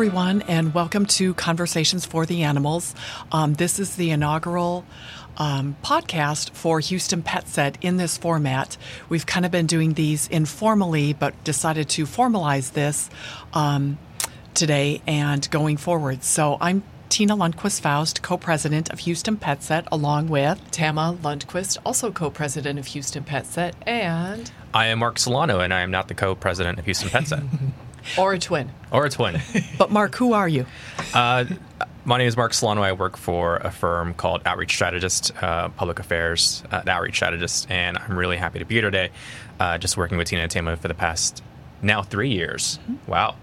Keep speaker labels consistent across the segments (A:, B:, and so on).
A: everyone, and welcome to Conversations for the Animals. Um, this is the inaugural um, podcast for Houston Pet Set in this format. We've kind of been doing these informally, but decided to formalize this um, today and going forward. So I'm Tina Lundquist Faust, co president of Houston Pet Set, along with
B: Tama Lundquist, also co president of Houston Pet Set, and
C: I am Mark Solano, and I am not the co president of Houston Pet Set.
B: or a twin.
C: Or a twin.
A: but, Mark, who are you?
C: Uh, my name is Mark Solano. I work for a firm called Outreach Strategist, uh, Public Affairs uh, Outreach Strategist, and I'm really happy to be here today. Uh, just working with Tina and Tama for the past now three years. Mm-hmm. Wow.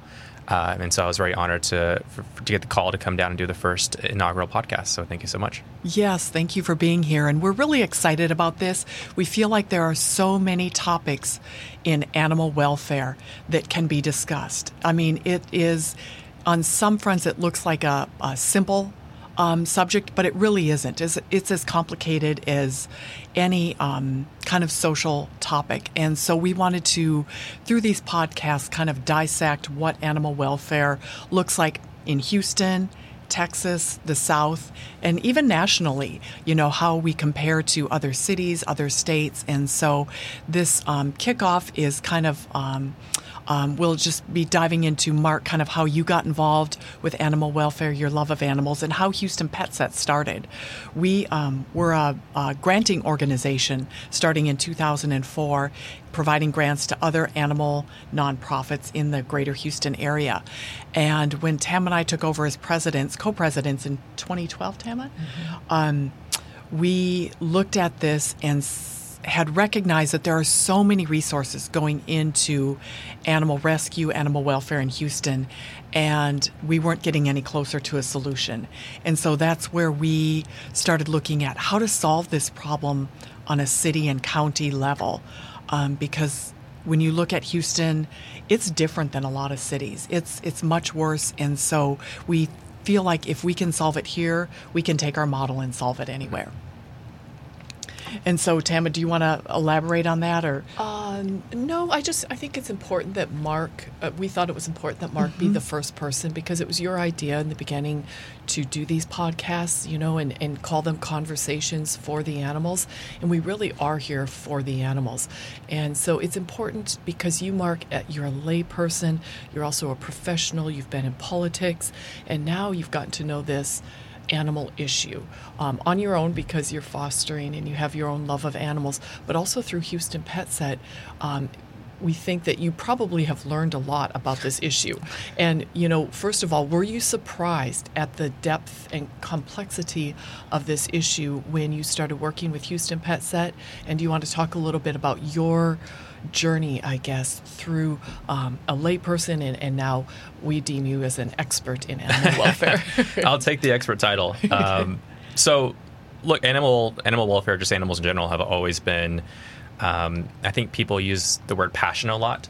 C: Uh, and so I was very honored to for, to get the call to come down and do the first inaugural podcast. So thank you so much.
A: Yes, thank you for being here. And we're really excited about this. We feel like there are so many topics in animal welfare that can be discussed. I mean, it is on some fronts it looks like a, a simple um, subject, but it really isn't. It's, it's as complicated as any um, kind of social topic. And so we wanted to, through these podcasts, kind of dissect what animal welfare looks like in Houston. Texas, the South, and even nationally, you know, how we compare to other cities, other states. And so this um, kickoff is kind of um, um, we'll just be diving into, Mark, kind of how you got involved with animal welfare, your love of animals, and how Houston Pet Set started. We um, were a, a, granting organization starting in 2004, providing grants to other animal nonprofits in the greater Houston area. And when Tam and I took over as presidents, co presidents in 2012, Tama, mm-hmm. um, we looked at this and had recognized that there are so many resources going into animal rescue, animal welfare in Houston, and we weren't getting any closer to a solution. And so that's where we started looking at how to solve this problem on a city and county level. Um, because when you look at Houston, it's different than a lot of cities. It's it's much worse, and so we feel like if we can solve it here, we can take our model and solve it anywhere. And so, Tama, do you want to elaborate on that, or?
B: Um, no, I just I think it's important that Mark. Uh, we thought it was important that Mark mm-hmm. be the first person because it was your idea in the beginning to do these podcasts, you know, and and call them conversations for the animals, and we really are here for the animals, and so it's important because you, Mark, uh, you're a layperson, you're also a professional, you've been in politics, and now you've gotten to know this animal issue um, on your own because you're fostering and you have your own love of animals, but also through Houston Pet Set. Um, we think that you probably have learned a lot about this issue. And, you know, first of all, were you surprised at the depth and complexity of this issue when you started working with Houston Pet Set? And do you want to talk a little bit about your journey, I guess, through um, a layperson, and, and now we deem you as an expert in animal welfare.
C: I'll take the expert title. Um, so, look, animal animal welfare, just animals in general, have always been. Um, I think people use the word passion a lot,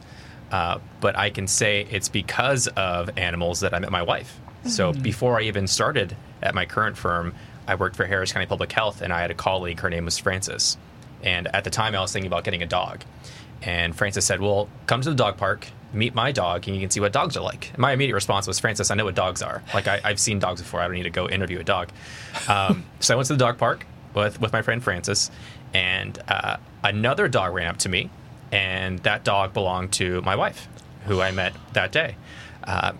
C: uh, but I can say it's because of animals that I met my wife. Mm-hmm. So before I even started at my current firm, I worked for Harris County Public Health, and I had a colleague. Her name was Frances, and at the time I was thinking about getting a dog. And Frances said, Well, come to the dog park, meet my dog, and you can see what dogs are like. And my immediate response was, Frances, I know what dogs are. Like, I, have seen dogs before. I don't need to go interview a dog. Um, so I went to the dog park with, with my friend Frances, and uh, another dog ran up to me, and that dog belonged to my wife, who I met that day. Uh,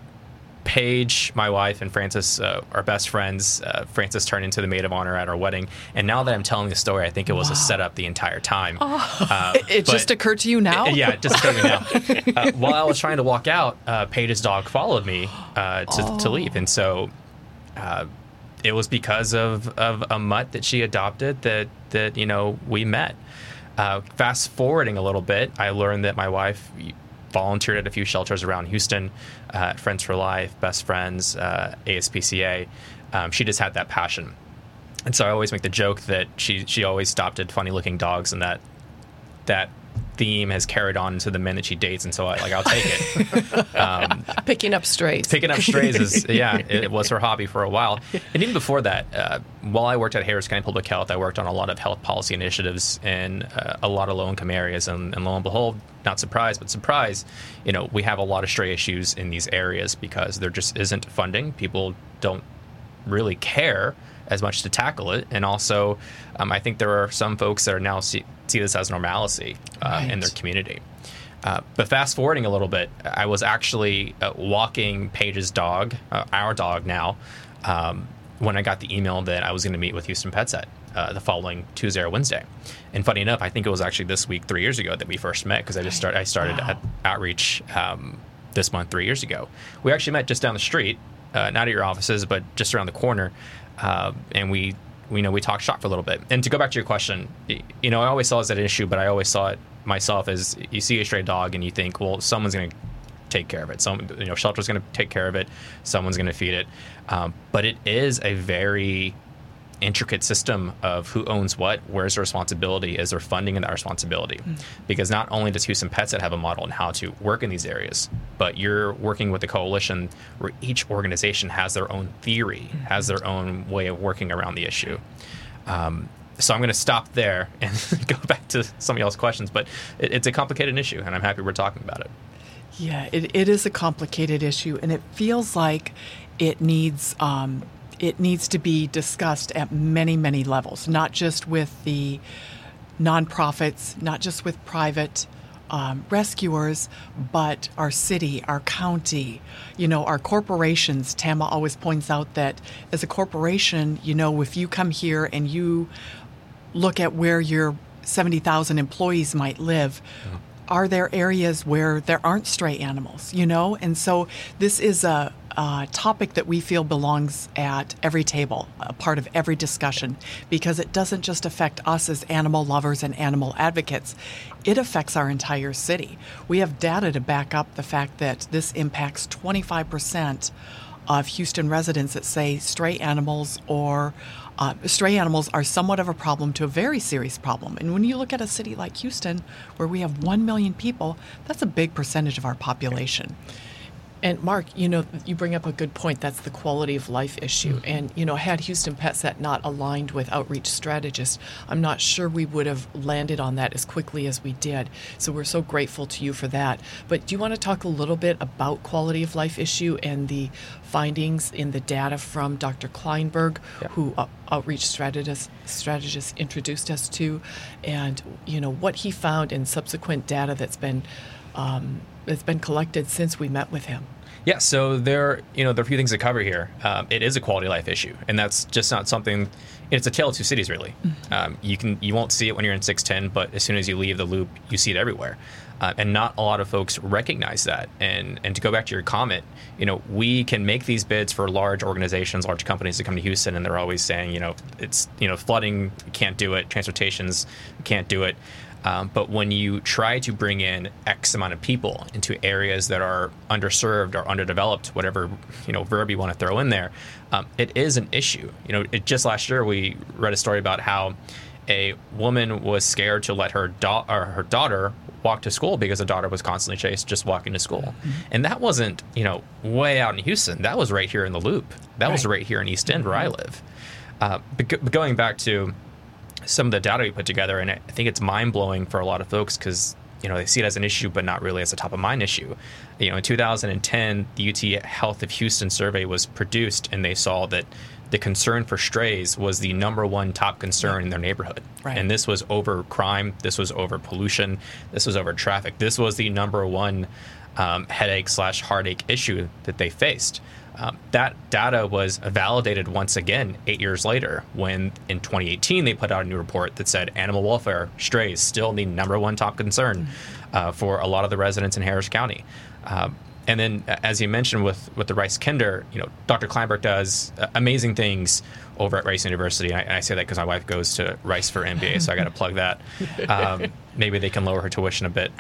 C: Paige, my wife, and Frances uh, are best friends. Uh, Frances turned into the maid of honor at our wedding. And now that I'm telling the story, I think it was wow. a setup the entire time.
A: Oh. Uh, it, it just occurred to you now?
C: It, yeah, it just occurred to me now. Uh, while I was trying to walk out, uh, Paige's dog followed me uh, to, oh. to leave. And so it was because of, of a mutt that she adopted that, that you know, we met. fast forwarding a little bit, I learned that my wife volunteered at a few shelters around Houston, uh, Friends for Life, Best Friends, uh, ASPCA. Um, she just had that passion. And so I always make the joke that she she always stopped at funny looking dogs and that that theme has carried on into the men that she dates, and so I, like I'll take it. um,
B: picking up strays.
C: Picking up strays is yeah, it, it, was her hobby for a while. And even before that, uh, while I worked at Harris County Public Health, I worked on a lot of health policy initiatives in uh, a lot of low income areas, and, and lo and behold, not surprised, but surprise, you know, we have a lot of stray issues in these areas because there just isn't funding. People don't really care as much to tackle it. And also, um, I think there are some folks that are now see, see this as normalcy uh, right. in their community. Uh, but fast forwarding a little bit, I was actually uh, walking Paige's dog, uh, our dog now, um, when I got the email that I was going to meet with Houston PetSet uh, the following Tuesday or Wednesday. And funny enough, I think it was actually this week, three years ago, that we first met because I just started. I started wow. at outreach um, this month, three years ago. We actually met just down the street, uh, not at your offices, but just around the corner uh, and we we know we talked shop for a little bit. And to go back to your question, you know, I always saw it as an issue, but I always saw it myself as you see a stray dog and you think, well, someone's going to take care of it. Some you know, shelter's going to take care of it. Someone's going to feed it. Um, but it is a very intricate system of who owns what, where's the responsibility, is there funding in that responsibility? Mm-hmm. Because not only does Houston PetSet have a model on how to work in these areas, but you're working with a coalition where each organization has their own theory, mm-hmm. has their own way of working around the issue. Um, so I'm going to stop there and go back to some of y'all's questions, but it, it's a complicated issue, and I'm happy we're talking about it.
A: Yeah, it, it is a complicated issue, and it feels like it needs um, it needs to be discussed at many, many levels, not just with the nonprofits, not just with private um, rescuers, but our city, our county, you know, our corporations. Tama always points out that as a corporation, you know, if you come here and you look at where your 70,000 employees might live, mm-hmm. are there areas where there aren't stray animals, you know? And so this is a, uh, topic that we feel belongs at every table, a part of every discussion, because it doesn't just affect us as animal lovers and animal advocates, it affects our entire city. We have data to back up the fact that this impacts 25% of Houston residents that say stray animals or uh, stray animals are somewhat of a problem to a very serious problem. And when you look at a city like Houston, where we have 1 million people, that's a big percentage of our population.
B: And Mark, you know, you bring up a good point. That's the quality of life issue. Mm-hmm. And, you know, had Houston PetSet not aligned with outreach strategists, I'm not sure we would have landed on that as quickly as we did. So we're so grateful to you for that. But do you want to talk a little bit about quality of life issue and the findings in the data from Dr. Klineberg, yeah. who uh, outreach strategist, strategist introduced us to, and, you know, what he found in subsequent data that's been um, that's been collected since we met with him.
C: Yeah, so there, you know, there are a few things to cover here. Um, it is a quality of life issue, and that's just not something. It's a tale of two cities, really. Mm-hmm. Um, you can you won't see it when you're in 610, but as soon as you leave the loop, you see it everywhere. Uh, and not a lot of folks recognize that. And and to go back to your comment, you know, we can make these bids for large organizations, large companies to come to Houston, and they're always saying, you know, it's you know, flooding can't do it, transportations can't do it. Um, but when you try to bring in X amount of people into areas that are underserved or underdeveloped, whatever you know verb you want to throw in there, um, it is an issue. You know, it, just last year we read a story about how a woman was scared to let her, da- her daughter walk to school because the daughter was constantly chased just walking to school. Mm-hmm. And that wasn't, you know, way out in Houston. That was right here in the loop. That right. was right here in East End mm-hmm. where I mm-hmm. live. Uh, but, but, going back to some of the data we put together, and I think it's mind blowing for a lot of folks because you know they see it as an issue, but not really as a top of mind issue. You know, in 2010, the UT Health of Houston survey was produced, and they saw that the concern for strays was the number one top concern in their neighborhood. Right. And this was over crime, this was over pollution, this was over traffic. This was the number one um, headache slash heartache issue that they faced. Um, that data was validated once again eight years later when in 2018 they put out a new report that said animal welfare, strays, still the number one top concern mm-hmm. uh, for a lot of the residents in Harris County. Um, and then, as you mentioned with, with the Rice Kinder, you know, Dr. Klineberg does uh, amazing things over at Rice University. And I, and I say that because my wife goes to Rice for MBA, so I got to plug that. Um, maybe they can lower her tuition a bit.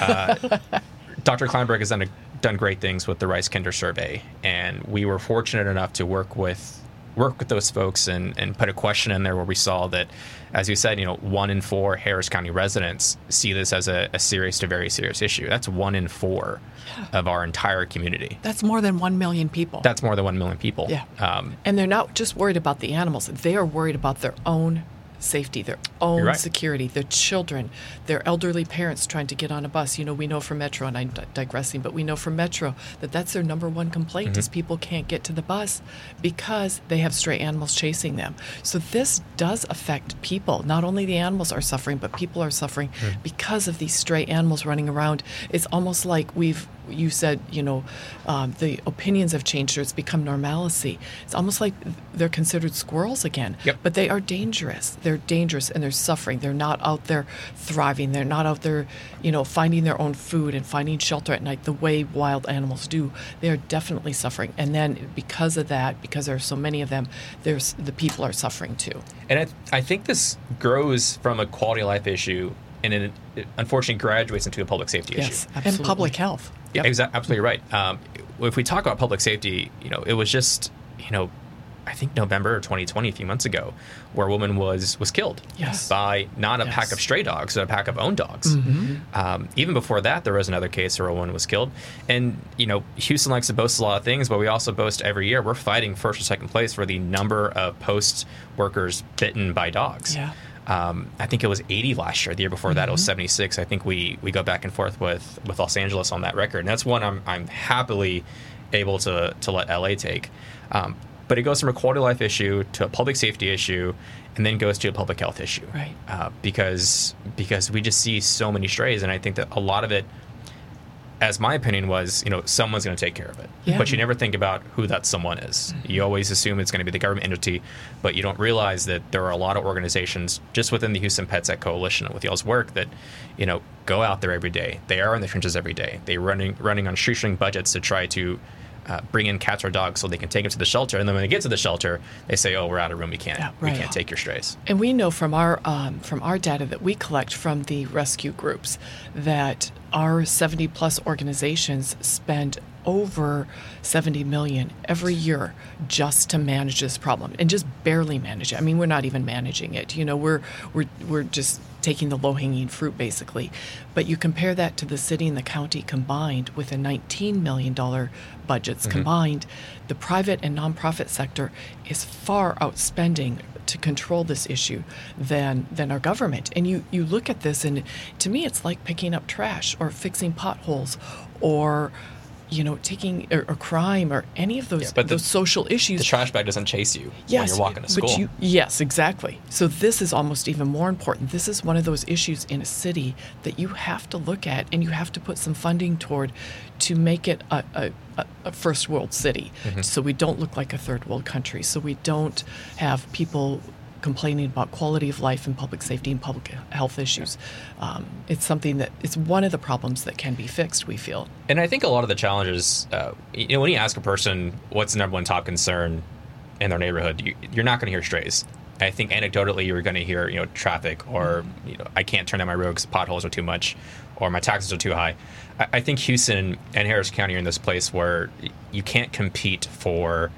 C: Uh, Dr. Klineberg has done a done great things with the Rice Kinder survey, and we were fortunate enough to work with work with those folks and, and put a question in there where we saw that, as you said, you know, one in four Harris County residents see this as a, a serious to very serious issue. That's one in four yeah. of our entire community.
B: That's more than 1 million people.
C: That's more than 1 million people.
B: Yeah. Um, and they're not just worried about the animals, they are worried about their own safety, their own right. security, their children, their elderly parents trying to get on a bus. You know, we know from Metro, and I'm digressing, but we know from Metro that that's their number one complaint mm-hmm. is people can't get to the bus because they have stray animals chasing them. So this does affect people. Not only the animals are suffering, but people are suffering mm. because of these stray animals running around. It's almost like we've you said, you know, um, the opinions have changed or it's become normalcy. It's almost like they're considered squirrels again.
C: Yep.
B: But they are dangerous. They're dangerous and they're suffering. They're not out there thriving. They're not out there, you know, finding their own food and finding shelter at night the way wild animals do. They are definitely suffering. And then because of that, because there are so many of them, there's the people are suffering too.
C: And I, I think this grows from a quality of life issue and it, it unfortunately graduates into a public safety
B: yes,
C: issue.
B: Absolutely. And public health.
C: Yeah, yep. exactly, absolutely right. Um, if we talk about public safety, you know, it was just, you know, I think November 2020, a few months ago, where a woman was was killed
B: yes.
C: by not a yes. pack of stray dogs, but a pack of own dogs. Mm-hmm. Um, even before that, there was another case where a woman was killed. And you know, Houston likes to boast a lot of things, but we also boast every year we're fighting first or second place for the number of post workers bitten by dogs.
B: Yeah.
C: Um, I think it was 80 last year. The year before mm-hmm. that, it was mm-hmm. 76. I think we we go back and forth with with Los Angeles on that record, and that's one I'm I'm happily able to to let LA take. Um, but it goes from a quality of life issue to a public safety issue, and then goes to a public health issue.
B: Right.
C: Uh, because because we just see so many strays, and I think that a lot of it as my opinion was, you know, someone's going to take care of it.
B: Yeah.
C: But you never think about who that someone is. Mm-hmm. You always assume it's going to be the government entity, but you don't realize that there are a lot of organizations just within the Houston PetSet Coalition with y'all's work that, you know, go out there every day. They are in the trenches every day. They're running running on shoestring budgets to try to uh, bring in cats or dogs so they can take them to the shelter. And then when they get to the shelter, they say, "Oh, we're out of room. We can't. Yeah, right. We can't take your strays."
B: And we know from our um, from our data that we collect from the rescue groups that our 70 plus organizations spend over 70 million every year just to manage this problem and just barely manage it. I mean, we're not even managing it. You know, we're we're we're just taking the low-hanging fruit basically. But you compare that to the city and the county combined with a 19 million dollar budgets mm-hmm. combined, the private and nonprofit sector is far outspending to control this issue than than our government. And you you look at this and to me it's like picking up trash or fixing potholes or you know, taking or, or, crime or any of those yeah, but those the, social issues.
C: The trash bag doesn't chase you yes, when you're walking to school. You,
B: yes, exactly. So this is almost even more important. This is one of those issues in a city that you have to look at and you have to put some funding toward to make it a, a, a first world city. Mm-hmm. So we don't look like a third world country. So we don't have people complaining about quality of life and public safety and public health issues. Um, it's something that it's one of the problems that can be fixed. We feel.
C: And I think a lot of the challenges, uh, you know, when you ask a person what's the number one top concern in their neighborhood, you, you're not going to hear strays. I think anecdotally you're going to hear you know traffic or you know I can't turn down my road because potholes are too much or my taxes are too high. I, I think Houston and Harris County are in this place where you can't compete for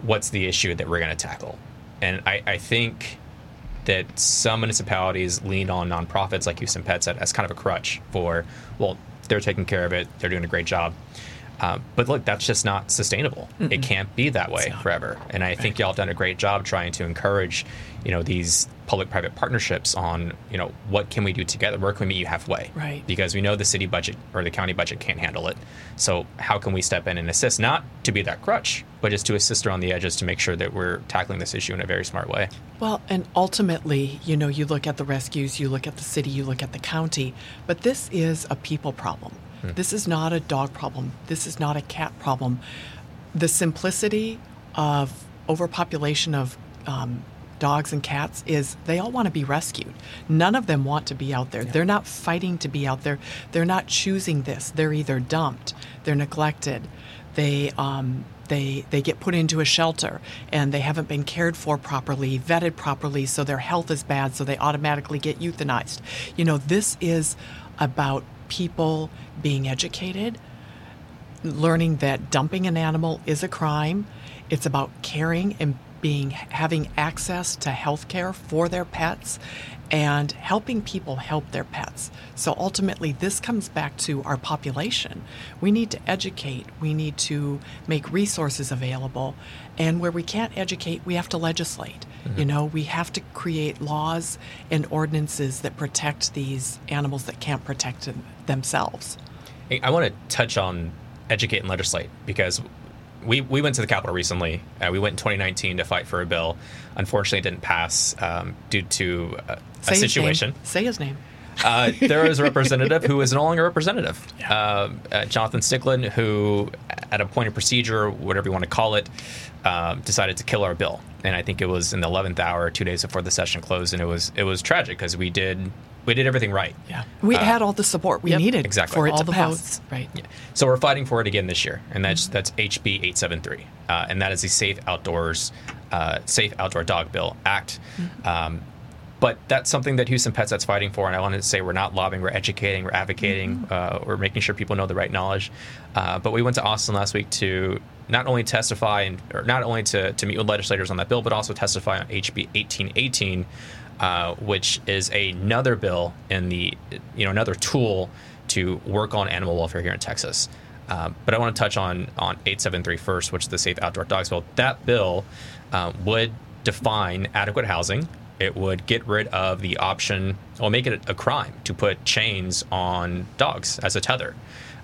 C: what's the issue that we're going to tackle. And I, I think that some municipalities lean on nonprofits like Houston PetSet as kind of a crutch for, well, they're taking care of it, they're doing a great job. Um, but look, that's just not sustainable. Mm-mm. It can't be that way forever. And I think y'all have done a great job trying to encourage, you know, these public-private partnerships on, you know, what can we do together? Where can we meet you halfway?
B: Right.
C: Because we know the city budget or the county budget can't handle it. So how can we step in and assist, not to be that crutch, but just to assist around the edges to make sure that we're tackling this issue in a very smart way.
B: Well, and ultimately, you know, you look at the rescues, you look at the city, you look at the county, but this is a people problem. Hmm. This is not a dog problem. This is not a cat problem. The simplicity of overpopulation of um, dogs and cats is they all want to be rescued. None of them want to be out there. Yeah. They're not fighting to be out there. They're not choosing this. They're either dumped, they're neglected, they um, they they get put into a shelter and they haven't been cared for properly, vetted properly, so their health is bad, so they automatically get euthanized. You know, this is about people being educated, learning that dumping an animal is a crime.
A: It's about caring and being having access to health care for their pets and helping people help their pets. So ultimately, this comes back to our population. We need to educate, we need to make resources available, and where we can't educate, we have to legislate. Mm-hmm. You know, we have to create laws and ordinances that protect these animals that can't protect them themselves.
C: I want to touch on educate and legislate because we, we went to the Capitol recently. Uh, we went in 2019 to fight for a bill. Unfortunately, it didn't pass um, due to uh, a situation.
A: His Say his name.
C: Uh, there was a representative who is no longer a representative, yeah. Um, uh, Jonathan Stickland, who, at a point of procedure, whatever you want to call it, um, decided to kill our bill. And I think it was in the 11th hour, two days before the session closed, and it was it was tragic because we did we did everything right.
A: Yeah, we uh, had all the support we yep, needed
C: exactly.
A: for it
C: all
A: to
C: the
A: pass.
B: Votes. Right.
C: Yeah. So we're fighting for it again this year, and that's mm-hmm. that's HB 873, uh, and that is the Safe Outdoors, uh, Safe Outdoor Dog Bill Act. Mm-hmm. Um, but that's something that Houston PetSet's fighting for, and I wanted to say we're not lobbying, we're educating, we're advocating, mm-hmm. uh, we're making sure people know the right knowledge. Uh, but we went to Austin last week to not only testify and or not only to, to meet with legislators on that bill, but also testify on HB 1818 uh, which is another bill in the, you know, another tool to work on animal welfare here in Texas. Um, but I want to touch on on 873 first, which is the Safe Outdoor Dogs Bill. That bill uh, would define adequate housing. It would get rid of the option, or make it a crime to put chains on dogs as a tether.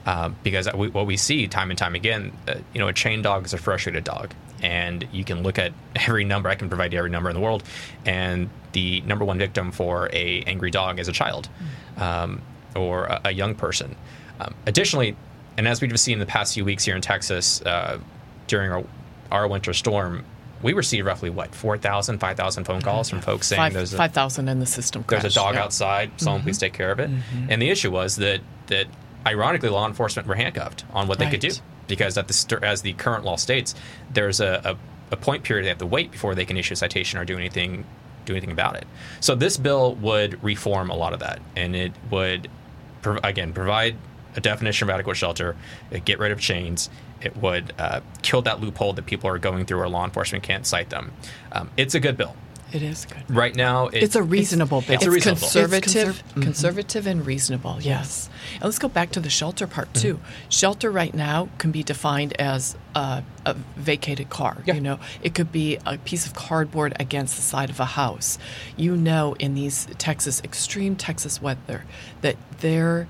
C: Uh, because we, what we see time and time again, uh, you know, a chained dog is a frustrated dog and you can look at every number. I can provide you every number in the world, and the number one victim for a angry dog is a child um, or a, a, young person. Um, additionally, and as we've seen in the past few weeks here in Texas uh, during our, our winter storm, we received roughly what 4,000, 5,000 phone calls from folks saying
B: Five,
C: there's
B: a, 5,000 in the system. Crashed,
C: there's a dog yeah. outside. Someone mm-hmm. please take care of it. Mm-hmm. And the issue was that that ironically law enforcement were handcuffed on what right. they could do because at the as the current law states, there's a, a, a point period they have to wait before they can issue a citation or do anything do anything about it. So this bill would reform a lot of that, and it would again provide a definition of adequate shelter, get rid of chains. It would uh, kill that loophole that people are going through where law enforcement can't cite them. Um, it's a good bill.
A: It is good.
C: Right now,
A: it, it's a reasonable bill.
C: It's, it's reasonable.
B: conservative, it's conserv- mm-hmm. conservative and reasonable. Yes. yes. And let's go back to the shelter part too. Mm-hmm. Shelter right now can be defined as a, a vacated car. Yeah. You know, it could be a piece of cardboard against the side of a house. You know, in these Texas extreme Texas weather, that there,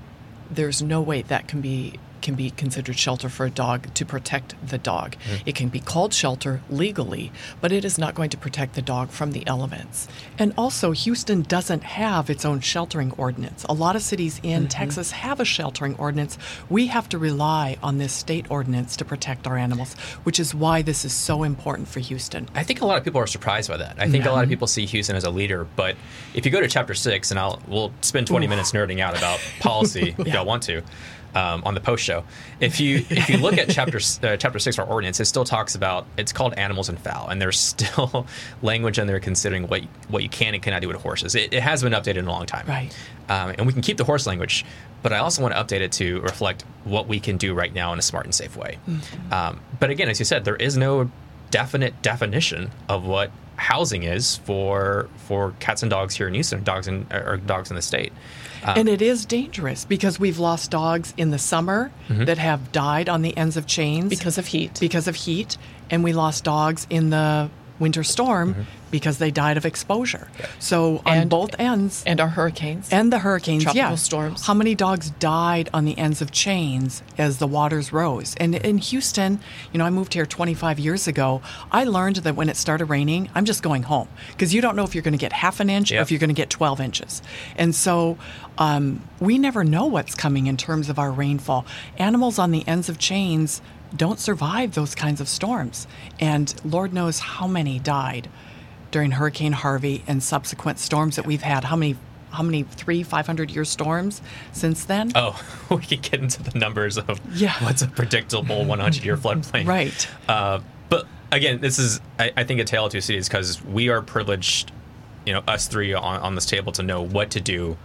B: there's no way that can be can be considered shelter for a dog to protect the dog. Mm. It can be called shelter legally, but it is not going to protect the dog from the elements.
A: And also, Houston doesn't have its own sheltering ordinance. A lot of cities in mm-hmm. Texas have a sheltering ordinance. We have to rely on this state ordinance to protect our animals, which is why this is so important for Houston.
C: I think a lot of people are surprised by that. I think yeah. a lot of people see Houston as a leader, but if you go to chapter six, and I'll we'll spend 20 Ooh. minutes nerding out about policy yeah. if y'all want to um, on the post show. If you if you look at chapter uh, chapter six of our ordinance, it still talks about it's called animals and fowl, and there's still language in there considering what what you can and cannot do with horses. It, it has been updated in a long time,
A: right?
C: Um, and we can keep the horse language, but I also want to update it to reflect what we can do right now in a smart and safe way. Mm-hmm. Um, but again, as you said, there is no definite definition of what housing is for for cats and dogs here in Houston, dogs in or dogs in the state.
A: Um, and it is dangerous because we've lost dogs in the summer mm-hmm. that have died on the ends of chains
B: because of heat.
A: Because of heat, and we lost dogs in the winter storm mm-hmm. because they died of exposure. Yeah. So on both ends,
B: and our hurricanes,
A: and the hurricanes,
B: tropical
A: yeah.
B: storms.
A: How many dogs died on the ends of chains as the waters rose? And in Houston, you know, I moved here 25 years ago. I learned that when it started raining, I'm just going home because you don't know if you're going to get half an inch yep. or if you're going to get 12 inches. And so um, we never know what's coming in terms of our rainfall. Animals on the ends of chains don't survive those kinds of storms. And Lord knows how many died during Hurricane Harvey and subsequent storms that we've had. How many? How many three, five hundred year storms since then?
C: Oh, we could get into the numbers of yeah. what's a predictable 100 year floodplain.
A: Right.
C: Uh, but again, this is, I, I, think, a tale of two cities because we are privileged, you know, us three on, on this table to know what to do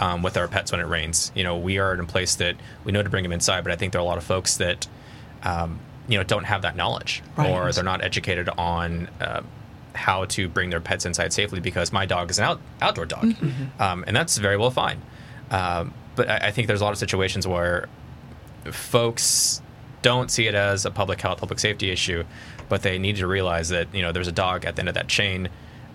C: um, with our pets when it rains. You know, we are in a place that we know to bring them inside, but I think there are a lot of folks that um, you know don't have that knowledge
A: Right.
C: or they're not educated on uh, how to bring their pets inside safely because my dog is an out, outdoor dog
A: Mm-hmm.
C: um, and that's very well fine um, but I, I think there's a lot of situations where folks don't see it as a public health public safety issue but they need to realize that you know there's a dog at the end of that chain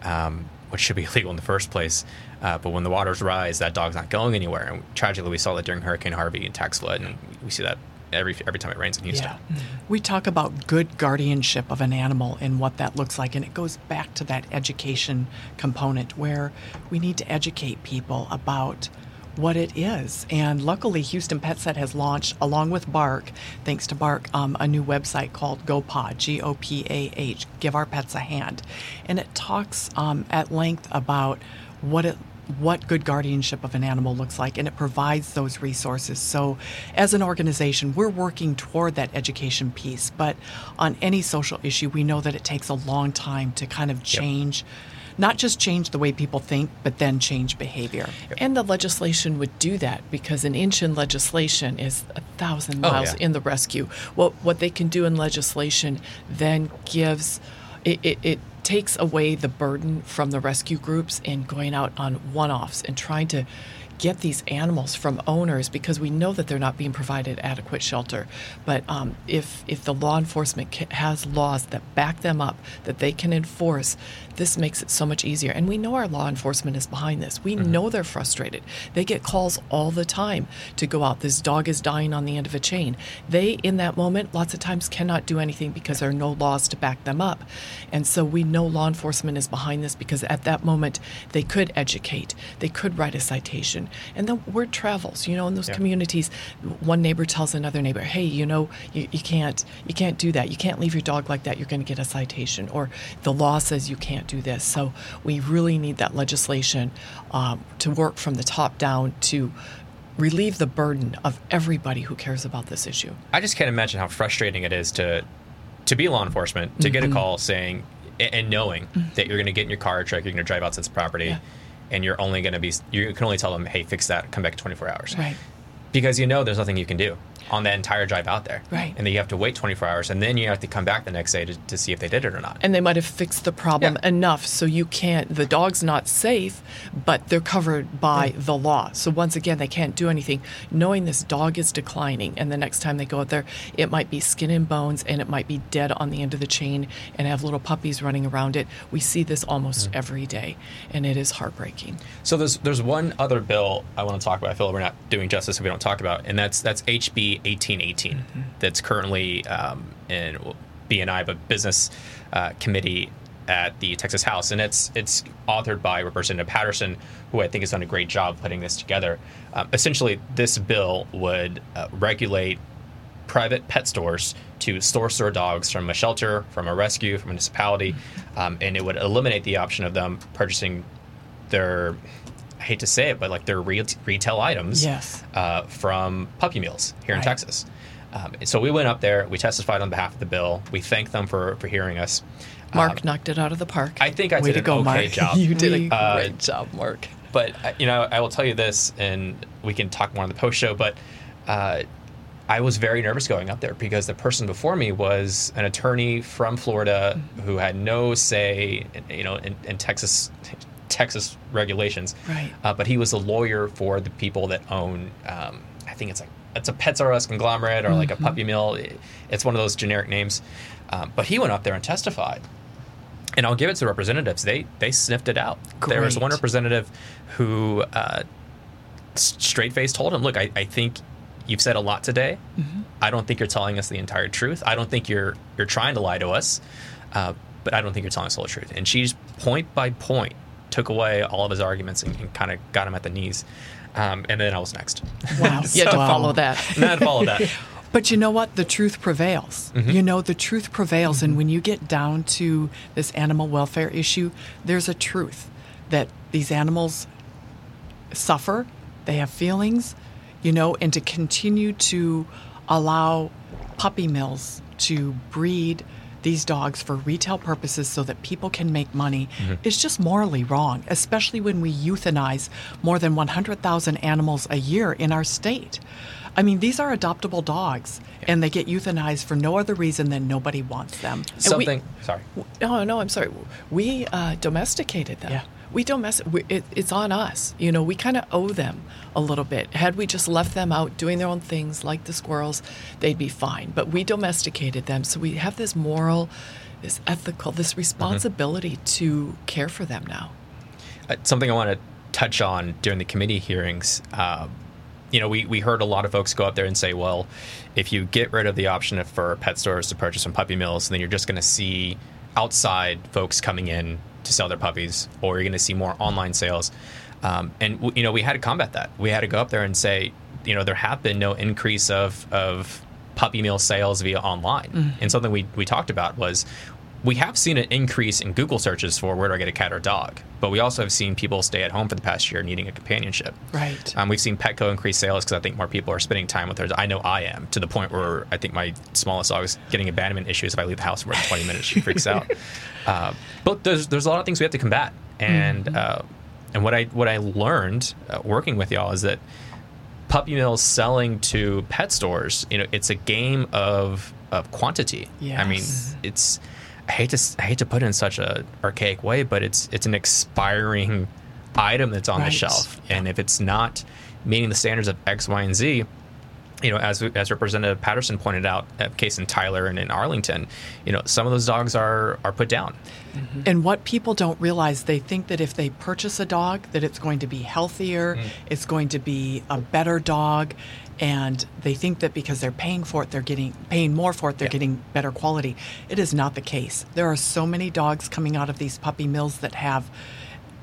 C: um, which should be illegal in the first place uh, but when the waters rise that dog's not going anywhere and tragically we saw that during hurricane harvey and tax flood and we see that every every time it rains in houston
A: Yeah. We talk about good guardianship of an animal and what that looks like, and it goes back to that education component where we need to educate people about what it is. And luckily, Houston Pet Set has launched, along with BARC, thanks to BARC, um, a new website called GoPah, G O P A H, Give Our Pets a Hand. And it talks um, at length about what it what good guardianship of an animal looks like, and it provides those resources. So, as an organization, we're working toward that education piece. But on any social issue, we know that it takes a long time to kind of change, not just change the way people think, but then change behavior.
B: And the legislation would do that because an inch in legislation is a thousand
C: oh,
B: miles
C: yeah.
B: in the rescue. What what they can do in legislation then gives it, it, it takes away the burden from the rescue groups in going out on one-offs and trying to get these animals from owners because we know that they're not being provided adequate shelter. But um, if if the law enforcement ca- has laws that back them up that they can enforce, this makes it so much easier. And we know our law enforcement is behind this. We know they're frustrated. They get calls all the time to go out. This dog is dying on the end of a chain. They, in that moment, lots of times cannot do anything because there are no laws to back them up. And so we know law enforcement is behind this because at that moment they could educate, they could write a citation, and the word travels. You know, in those
C: Yeah.
B: communities, one neighbor tells another neighbor, "Hey, you know, you, you can't you can't do that. You can't leave your dog like that. You're going to get a citation." Or the law says you can't do this. So we really need that legislation um, to work from the top down to relieve the burden of everybody who cares about this issue.
C: I just can't imagine how frustrating it is to to be law enforcement to get
B: Mm-hmm.
C: a call saying and knowing that you're going to get in your car or truck, you're going to drive outside this property,
B: Yeah.
C: And you're only going to be you can only tell them, hey, fix that, come back in 24 hours,
B: Right.
C: Because you know there's nothing you can do on that entire drive out there,
B: Right.
C: And then you have to wait 24 hours, and then you have to come back the next day to, to see if they did it or not.
B: and they might have fixed the problem
C: Yeah.
B: enough so you can't the dog's not safe but they're covered by the law so once again they can't do anything knowing this dog is declining and the next time they go out there it might be skin and bones and it might be dead on the end of the chain and have little puppies running around it we see this almost mm-hmm. every day and it is heartbreaking
C: So there's there's one other bill I want to talk about. I feel we're not doing justice if we don't talk about, and that's that's HB 1818 that's currently um, in BNI, but Business uh, Committee at the Texas House, and it's it's authored by Representative Patterson, who I think has done a great job putting this together. Um, essentially, this bill would uh, regulate private pet stores to source their dogs from a shelter, from a rescue, from a municipality, um, and it would eliminate the option of them purchasing their I hate to say it, but like their re- retail items
A: Yes.
C: uh, from puppy mills here in
A: Right.
C: Texas. Um, so we went up there, we testified on behalf of the bill, we thanked them for, for hearing us.
B: mark
C: Um,
B: knocked it out of the park
C: I think I
A: Way
C: did
A: to go,
C: okay
A: Mark.
C: job.
B: you did a
C: Uh,
B: great job mark
C: but uh, you know, I will tell you this, and we can talk more on the post show. But uh, I was very nervous going up there because the person before me was an attorney from Florida who had no say, you know, in, in Texas Texas regulations.
B: Right.
C: Uh, but he was a lawyer for the people that own. Um, I think it's like it's a Pets R Us conglomerate or like a puppy mill. It's one of those generic names. Um, but he went up there and testified and I'll give it to representatives. They they sniffed it out. There was one representative who uh, straight face told him, "Look, I, I think you've said a lot today. I don't think you're telling us the entire truth. I don't think you're you're trying to lie to us, uh, but I don't think you're telling us the whole truth." And she's point by point took away all of his arguments and, and kind of got him at the knees. Um, and then I was next.
A: Wow.
B: you had to
A: Wow.
B: follow that
C: and then I followed that.
A: But you know what? The truth prevails. You know, the truth prevails. And when you get down to this animal welfare issue, there's a truth that these animals suffer, they have feelings, you know, and to continue to allow puppy mills to breed these dogs for retail purposes so that people can make money
C: Mm-hmm.
A: is just morally wrong, especially when we euthanize more than 100,000 animals a year in our state. I mean, these are adoptable dogs, and they get euthanized for no other reason than nobody wants them.
B: we-
C: Something. sorry.
B: No, no, I'm sorry. We uh, domesticated them.
A: Yeah.
B: We domestic. We, it, it's on us. You know, we kind of owe them a little bit. Had we just left them out doing their own things, like the squirrels, they'd be fine. But we domesticated them, so we have this moral, this ethical, this responsibility to care for them now.
C: Uh, something I want to touch on during the committee hearings. Uh, you know, we, we heard a lot of folks go up there and say, well, if you get rid of the option for pet stores to purchase from puppy mills, then you're just going to see outside folks coming in to sell their puppies, or you're going to see more online sales. Um, and w- you know, we had to combat that. We had to go up there and say, you know, there have been no increase of of puppy mill sales via online. And something we we talked about was we have seen an increase in Google searches for where do I get a cat or dog, but we also have seen people stay at home for the past year needing a companionship.
A: Right.
C: Um, we've seen Petco increase sales because I think more people are spending time with theirs. I know I am to the point where I think my smallest dog is getting abandonment issues if I leave the house for more than 20 minutes. She freaks out. Uh, but there's there's a lot of things we have to combat, and uh, and what I what I learned uh, working with y'all is that puppy mills selling to pet stores, you know, it's a game of of quantity. I mean, it's I hate to I hate to put it in such a archaic way, but it's it's an expiring item that's on the
A: Right.
C: shelf, and if it's not meeting the standards of X, Y, and Z, you know, as as Representative Patterson pointed out, at case in Tyler and in Arlington, you know, some of those dogs are are put down.
A: And what people don't realize, they think that if they purchase a dog, that it's going to be healthier,
C: Mm.
A: it's going to be a better dog, and they think that because they're paying for it, they're getting paying more for it, they're
C: Yeah.
A: getting better quality. It is not the case. There are so many dogs coming out of these puppy mills that have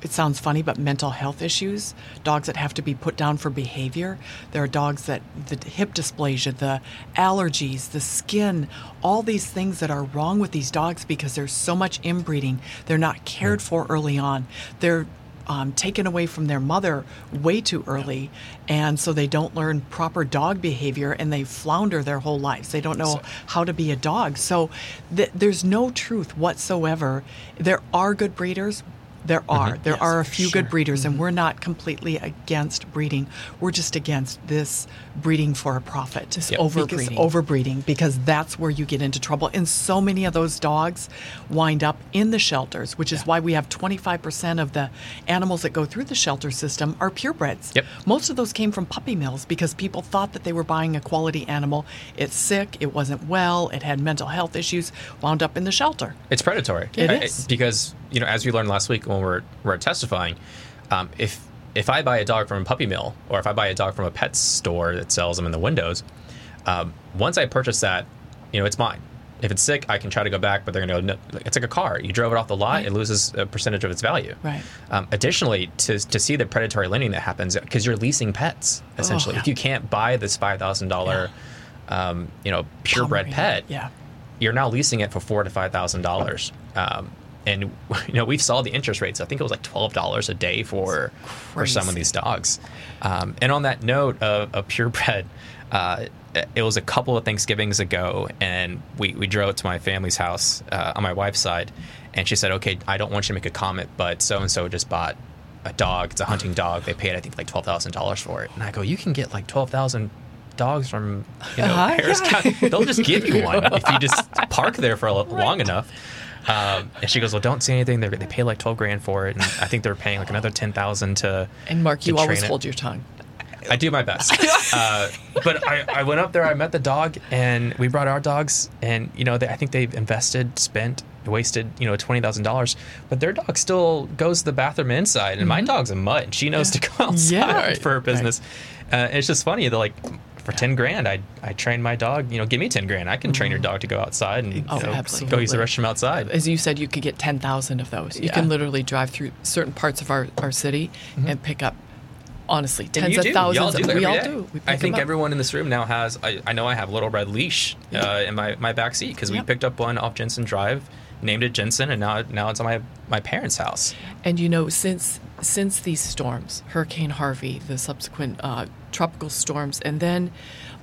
A: it sounds funny, but mental health issues, dogs that have to be put down for behavior. There are dogs that the hip dysplasia, the allergies, the skin, all these things that are wrong with these dogs because there's so much inbreeding. They're not cared for early on. They're um, taken away from their mother way too early, and so they don't learn proper dog behavior and they flounder their whole lives. They don't know how to be a dog. So th- there's no truth whatsoever. There are good breeders. There mm-hmm. are. There
B: Yes,
A: are a few
B: sure.
A: good breeders, and mm-hmm. we're not completely against breeding. We're just against this breeding for a profit, just
C: Yep.
A: overbreeding.
B: Because-
A: overbreeding, because that's where you get into trouble. And so many of those dogs wind up in the shelters, which is why we have 25% of the animals that go through the shelter system are purebreds.
C: Yep.
A: Most of those came from puppy mills because people thought that they were buying a quality animal. It's sick, it wasn't well, it had mental health issues, wound up in the shelter.
C: It's predatory.
A: It
C: I-
A: is.
C: because you know, as we learned last week when we we're we're testifying, um, if if I buy a dog from a puppy mill or if I buy a dog from a pet store that sells them in the windows, um, once I purchase that, you know, it's mine. If it's sick, I can try to go back, but they're going to go. No, it's like a car. You drove it off the lot,
A: Right.
C: it loses a percentage of its value.
A: Right.
C: Um, additionally, to to see the predatory lending that happens because you're leasing pets essentially.
A: yeah.
C: If you can't buy this five thousand dollar, um, you know, purebred
A: Pomeranian.
C: pet,
A: Yeah.
C: you're now leasing it for four to five thousand dollars. And you know we've saw the interest rates. I think it was like twelve dollars a day for for some of these dogs. Um, and on that note of, of purebred, uh, it was a couple of Thanksgivings ago, and we we drove to my family's house uh, on my wife's side, and she said, "Okay, I don't want you to make a comment, but so and so just bought." A dog. It's a hunting dog. They paid, I think, like twelve thousand dollars for it. And I go, you can get like twelve thousand dogs from you know
A: Uh-huh,
C: Harris
A: yeah.
C: County. They'll just give you one if you just park there for a, lo- long enough. Um, and she goes, "Well, don't say anything. They they pay like twelve grand for it, and I think they're paying like another ten thousand to."
B: And Mark, you always
C: it."
B: hold your tongue.
C: I do my best. uh, but I, I went up there, I met the dog, and we brought our dogs, and you know, they, I think they've invested, spent, wasted, you know, twenty thousand dollars, but their dog still goes to the bathroom inside, and my dog's a mutt, and she knows to go outside
A: Mm-hmm. Yeah.
C: for her business. Uh, it's just funny that like. For ten grand, I I train my dog. You know, give me ten grand. I can train your dog to go outside and
B: Oh,
C: you know, go use the restroom outside.
B: As you said, you could get 10,000 of those. You
C: Yeah.
B: can literally drive through certain parts of our, our city and pick up, honestly,
C: Mm-hmm.
B: Tens of thousands.
C: Y'all do
B: of,
C: that
B: we
C: every
B: all
C: day.
B: do. We
C: I think everyone in this room now has. I, I know I have Little Red Leash uh, in my, my back seat because we picked up one off Jensen Drive, named it Jensen, and now now it's on my my parents' house.
B: And you know, since since these storms, Hurricane Harvey, the subsequent uh, tropical storms, and then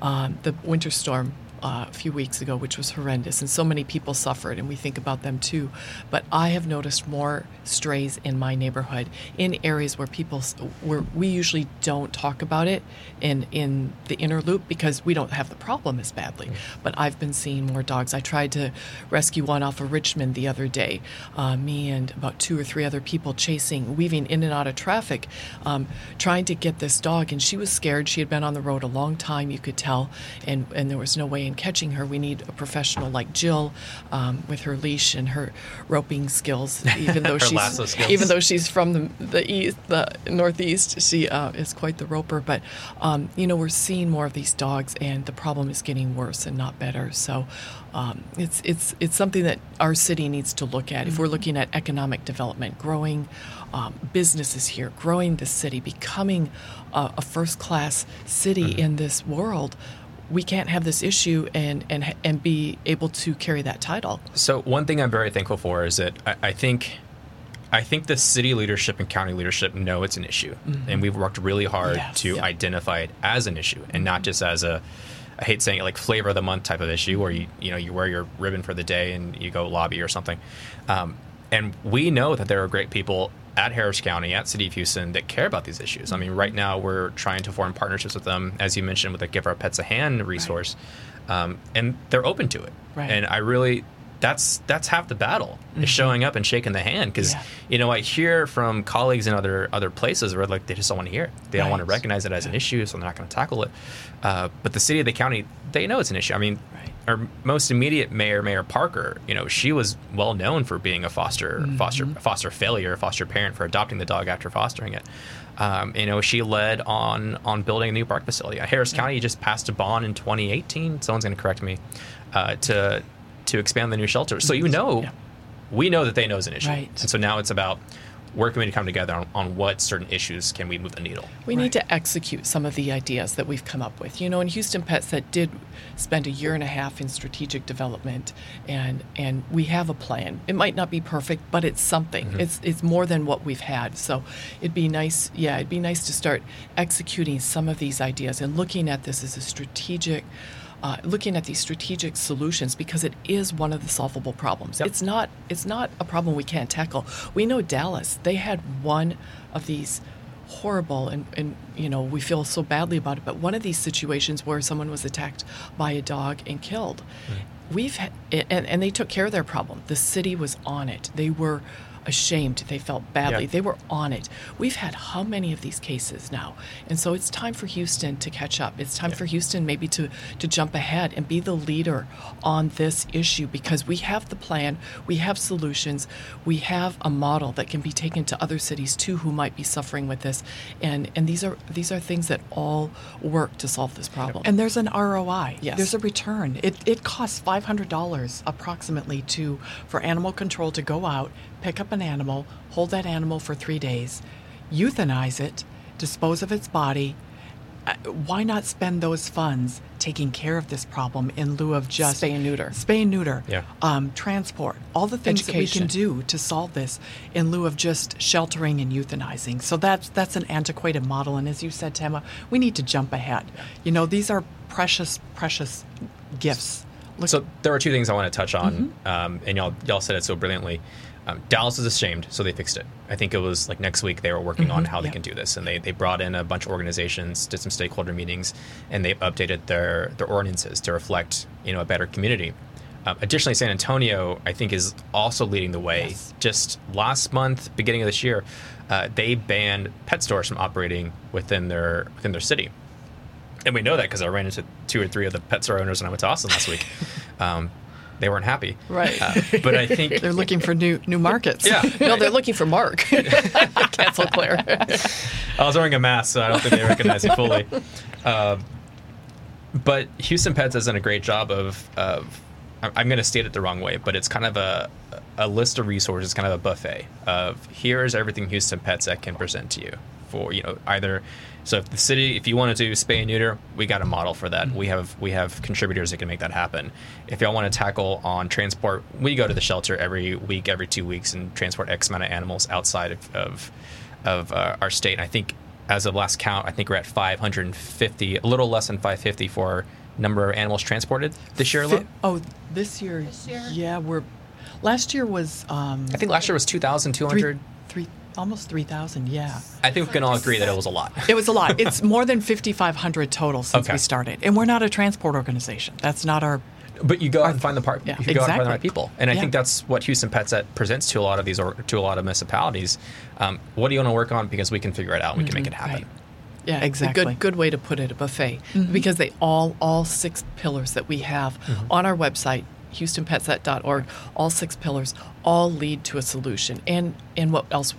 B: um, the winter storm uh, a few weeks ago, which was horrendous, and so many people suffered, and we think about them too. But I have noticed more strays in my neighborhood in areas where people where we usually don't talk about it in in the inner loop because we don't have the problem as badly. But I've been seeing more dogs. I tried to rescue one off of Richmond the other day. Uh, me and about two or three other people chasing, weaving in and out of traffic, um, trying to get this dog, and she was scared. She had been on the road a long time, you could tell, and and there was no way in catching her. We need a professional like Jill um, with her leash and her roping skills, even though
C: Her
B: she's even though she's from the the east, the northeast, she uh, is quite the roper. But um, you know, we're seeing more of these dogs, and the problem is getting worse and not better. So. Um, it's it's it's something that our city needs to look at. If we're looking at economic development, growing um, businesses here, growing the city, becoming a, a first class city in this world, we can't have this issue and and and be able to carry that title.
C: So one thing I'm very thankful for is that I, I think I think the city leadership and county leadership know it's an issue, and we've worked really hard
B: Yes.
C: to
B: Yep.
C: identify it as an issue, and not just as a I hate saying it like flavor of the month type of issue where you you know you wear your ribbon for the day and you go lobby or something. Um, and we know that there are great people at Harris County, at City of Houston, that care about these issues. I mean, right now we're trying to form partnerships with them, as you mentioned, with the Give Our Pets a Hand resource, um, and they're open to it.
B: Right.
C: And I really, that's that's half the battle is showing up and shaking the hand because
B: Yeah.
C: you know I hear from colleagues in other other places where like they just don't want to hear it. They don't want to recognize it as an issue, so they're not going to tackle it. Uh, but the city of the county, they know it's an issue. I mean,
B: Right.
C: Our most immediate mayor, Mayor Parker, you know, she was well known for being a foster foster foster failure, foster parent for adopting the dog after fostering it. Um, you know, she led on on building a new park facility. Uh, Harris County just passed a bond in 2018. Someone's going to correct me uh, to to expand the new shelter. So you know,
B: Yeah.
C: we know that they know is an issue,
B: Right.
C: and so now it's about working to come together on, on what certain issues can we move the needle.
B: We
A: Right.
B: need to execute some of the ideas that we've come up with. You know, in Houston PetSet did spend a year and a half in strategic development and and we have a plan. It might not be perfect, but it's something. Mm-hmm. It's it's more than what we've had. So it'd be nice, yeah, it'd be nice to start executing some of these ideas and looking at this as a strategic uh, looking at these strategic solutions because it is one of the solvable problems.
C: Yep.
B: It's not it's not a problem we can't tackle. We know Dallas, they had one of these horrible and, and you know we feel so badly about it but one of these situations where someone was attacked by a dog and killed we've had, and, and they took care of their problem the city was on it they were ashamed they felt badly
C: Yeah.
B: they were on it we've had how many of these cases now and so it's time for houston to catch up it's time for houston maybe to to jump ahead and be the leader on this issue because we have the plan we have solutions we have a model that can be taken to other cities too who might be suffering with this and and these are these are things that all work to solve this problem
A: And there's an ROI.
B: Yes.
A: There's a return. It, it costs five hundred dollars approximately to for animal control to go out, pick up an animal, hold that animal for three days, euthanize it, dispose of its body. Uh, Why not spend those funds taking care of this problem in lieu of just
B: Spay and neuter.
A: spay and neuter,
C: Yeah.
A: um, transport, all the things that we can do to solve this in lieu of just sheltering and euthanizing. So that's that's an antiquated model, and as you said, Tama, we need to jump ahead. You know, these are precious, precious gifts. Look,
C: So there are two things I want to touch on,
B: Mm-hmm.
C: um, and y'all y'all said it so brilliantly. Um, Dallas is ashamed, so they fixed it. I think it was like next week they were working on how they
B: Mm-hmm.
C: Can do this, and they, they brought in a bunch of organizations, did some stakeholder meetings, and they updated their their ordinances to reflect you know a better community. Um, additionally, San Antonio I think is also leading the way.
A: Yes.
C: Just last month, beginning of this year, uh, they banned pet stores from operating within their within their city and we know that because I ran into two or three of the pet store owners when I went to Austin last week. Um, they weren't happy,
B: Right.
C: Uh, but I think
A: they're looking for new new markets.
C: yeah.
B: no they're looking for mark cancel claire
C: I was wearing a mask, so I don't think they recognize me fully. Um, but Houston Pets has done a great job of, of I'm- I'm going to state it the wrong way, but it's kind of a, a list of resources, kind of a buffet of here's everything Houston PetSet can present to you for you know either. So if the city, if you want to do spay and neuter, we got a model for that. We have we have contributors that can make that happen. If y'all want to tackle on transport, we go to the shelter every week, every two weeks, and transport X amount of animals outside of of, of uh, our state. And I think as of last count, I think we're at 550, a little less than 550 for number of animals transported this year alone?
A: Fi- oh, this year,
D: This year?
A: yeah, we're. Last year was um,
C: I think last year was
A: three,
C: 2,200.
A: three, almost three thousand. Yeah,
C: I think we can all agree that it was a lot.
A: it was a lot. it's more than fifty five hundred total since
C: Okay.
A: we started, and we're not a transport organization. That's not our.
C: But you go out and find the part.
A: Yeah,
C: you go out and find the right people, and I
A: Yeah.
C: think that's what Houston PetSet presents to a lot of these or to a lot of municipalities. Um, what do you want to work on? Because we can figure it out. and We can make mm-hmm. it happen.
A: Right.
B: Yeah,
A: Exactly.
B: A good good way to put it, a buffet, mm-hmm. because they all all six pillars that we have mm-hmm. on our website, HoustonPetSet.org, all six pillars all lead to a solution. And and what else?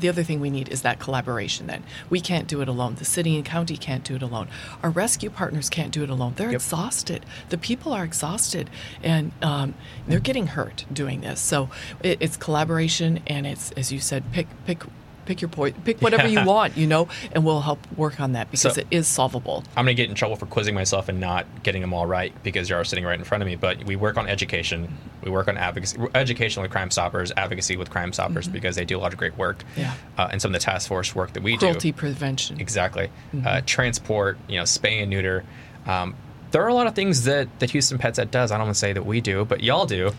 B: The other thing we need is that collaboration. Then we can't do it alone. The city and county can't do it alone. Our rescue partners can't do it alone. They're
C: Yep.
B: exhausted. The people are exhausted, and um, they're getting hurt doing this. So it, it's collaboration, and it's as you said, pick pick. Pick your point. Pick whatever you want, you know, and we'll help work on that because
C: So-
B: it is solvable.
C: I'm going to get in trouble for quizzing myself and not getting them all right because you are sitting right in front of me. But we work on education. We work on advocacy, education with Crime Stoppers, advocacy with Crime Stoppers because they do a lot of great work.
B: Yeah.
C: Uh, and some of the task force work that we do,
B: Cruelty
C: do.
B: prevention.
C: Exactly. Uh, transport, you know, spay and neuter. Um, there are a lot of things that, that Houston PetSet does. I don't want to say that we do, but y'all do.
A: You're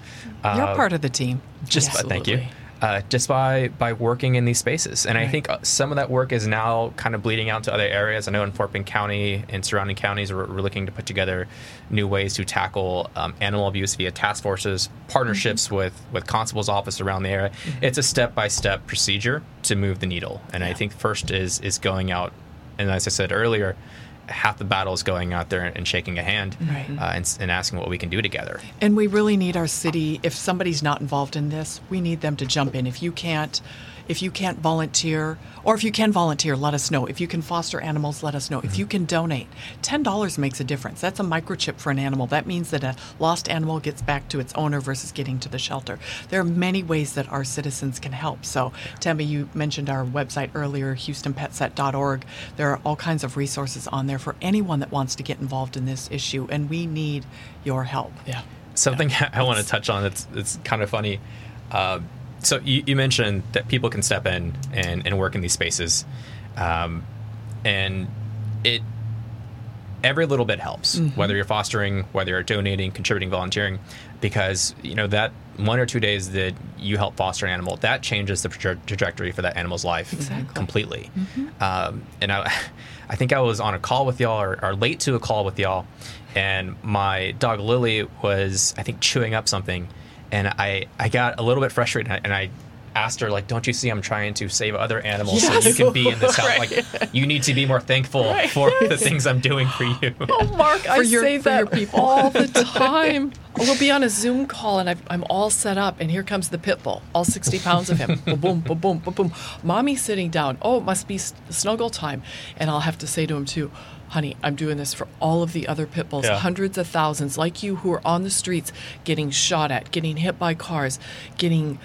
C: Uh,
A: part of the team.
C: just
B: Yes.
C: thank you. Uh, just by by working in these spaces. And i think uh, some of that work is now kind of bleeding out to other areas. I know in fort bend county and surrounding counties we're, we're looking to put together new ways to tackle um, animal abuse via task forces partnerships
B: Mm-hmm.
C: with with constable's office around the area. It's a step-by-step procedure to move the needle. And i think first is is going out and as i said earlier half the battle is going out there and shaking a hand
A: Right.
C: uh, and, and asking what we can do together
A: And we really need our city. If somebody's not involved in this, we need them to jump in. If you can't, if you can't volunteer, or if you can volunteer, let us know. If you can foster animals, let us know. If you can donate, ten dollars makes a difference. That's a microchip for an animal. That means that a lost animal gets back to its owner versus getting to the shelter. There are many ways that our citizens can help. So, Tammy, you mentioned our website earlier, HoustonPetSet.org. There are all kinds of resources on there for anyone that wants to get involved in this issue, and we need your help.
B: Yeah.
C: something I want to touch on that's it's kind of funny. Uh, so you, you mentioned that people can step in and, and work in these spaces, um, and it every little bit helps. Whether you're fostering, whether you're donating, contributing, volunteering, because you know that one or two days that you help foster an animal that changes the traje- trajectory for that animal's life
B: Exactly.
C: completely. Um, and I, I think I was on a call with y'all or, or late to a call with y'all, and my dog Lily was I think chewing up something, and I I got a little bit frustrated and I asked her like, "Don't you see I'm trying to save other animals so you can be in this house?
B: Right.
C: Like you need to be more thankful
B: Right.
C: for the things I'm doing for you."
B: Oh, Mark, I
A: For your-
B: say that
A: people.
B: all the time. Oh, we'll be on a Zoom call, and I've, I'm all set up, and here comes the pit bull, all 60 pounds of him. boom, boom, boom, boom, boom, boom. Mommy's sitting down. Oh, it must be snuggle time. And I'll have to say to him, too, honey, I'm doing this for all of the other pit bulls,
C: Yeah.
B: hundreds of thousands like you who are on the streets getting shot at, getting hit by cars, getting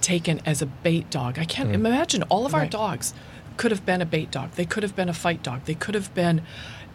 B: taken as a bait dog. I can't hmm. imagine all of our dogs could have been a bait dog. They could have been a fight dog. They could have been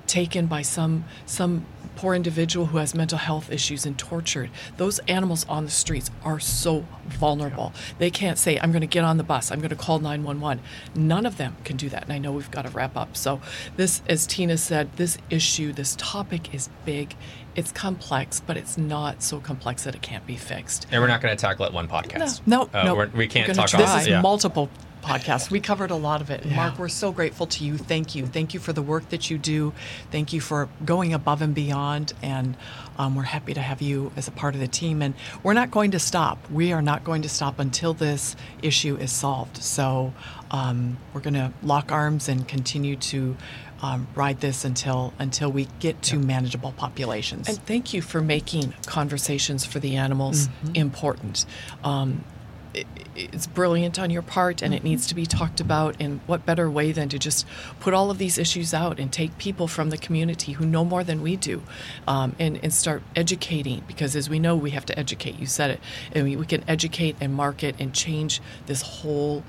B: taken by some some poor individual who has mental health issues and tortured. Those animals on the streets are so vulnerable. They can't say, I'm going to get on the bus, I'm going to call 911. None of them can do that. And I know we've got to wrap up. So, this, as Tina said, this issue, this topic is big. It's complex, but it's not so complex that it can't be fixed.
C: And we're not going to tackle it one podcast.
A: No,
C: Uh,
A: no.
C: we're, can't
B: gonna
C: talk
B: try.
A: This
C: about
A: is
C: yeah.
A: multiple podcasts. We covered a lot of it.
B: Yeah.
A: Mark, we're so grateful to you. Thank you. Thank you for the work that you do. Thank you for going above and beyond. And um, we're happy to have you as a part of the team. And we're not going to stop. We are not going to stop until this issue is solved. So um, we're going to lock arms and continue to. Um, ride this until until we get to manageable populations.
B: And thank you for making conversations for the animals important. Um, it's brilliant on your part, and it needs to be talked about. And what better way than to just put all of these issues out and take people from the community who know more than we do, um, and and start educating? Because as we know, we have to educate. You said it, and we, we can educate and market and change this whole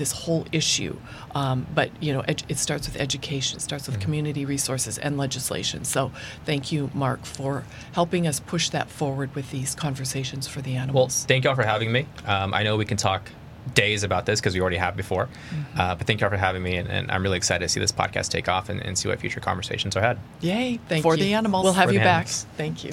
B: this whole issue. Um, but you know, ed- it starts with education. It starts with community resources and legislation. So thank you, Mark, for helping us push that forward with these conversations for the animals.
C: Well,
B: animals.
C: thank y'all for having me. Um, I know we can talk days about this because we already have before. Uh, but thank you all for having me, and, and I'm really excited to see this podcast take off and, and see what future conversations are had.
A: Yay
B: Thank you.
A: for
B: you.
A: the animals.
B: We'll have
C: For
B: you
C: the
B: back.
C: animals.
B: Thank you.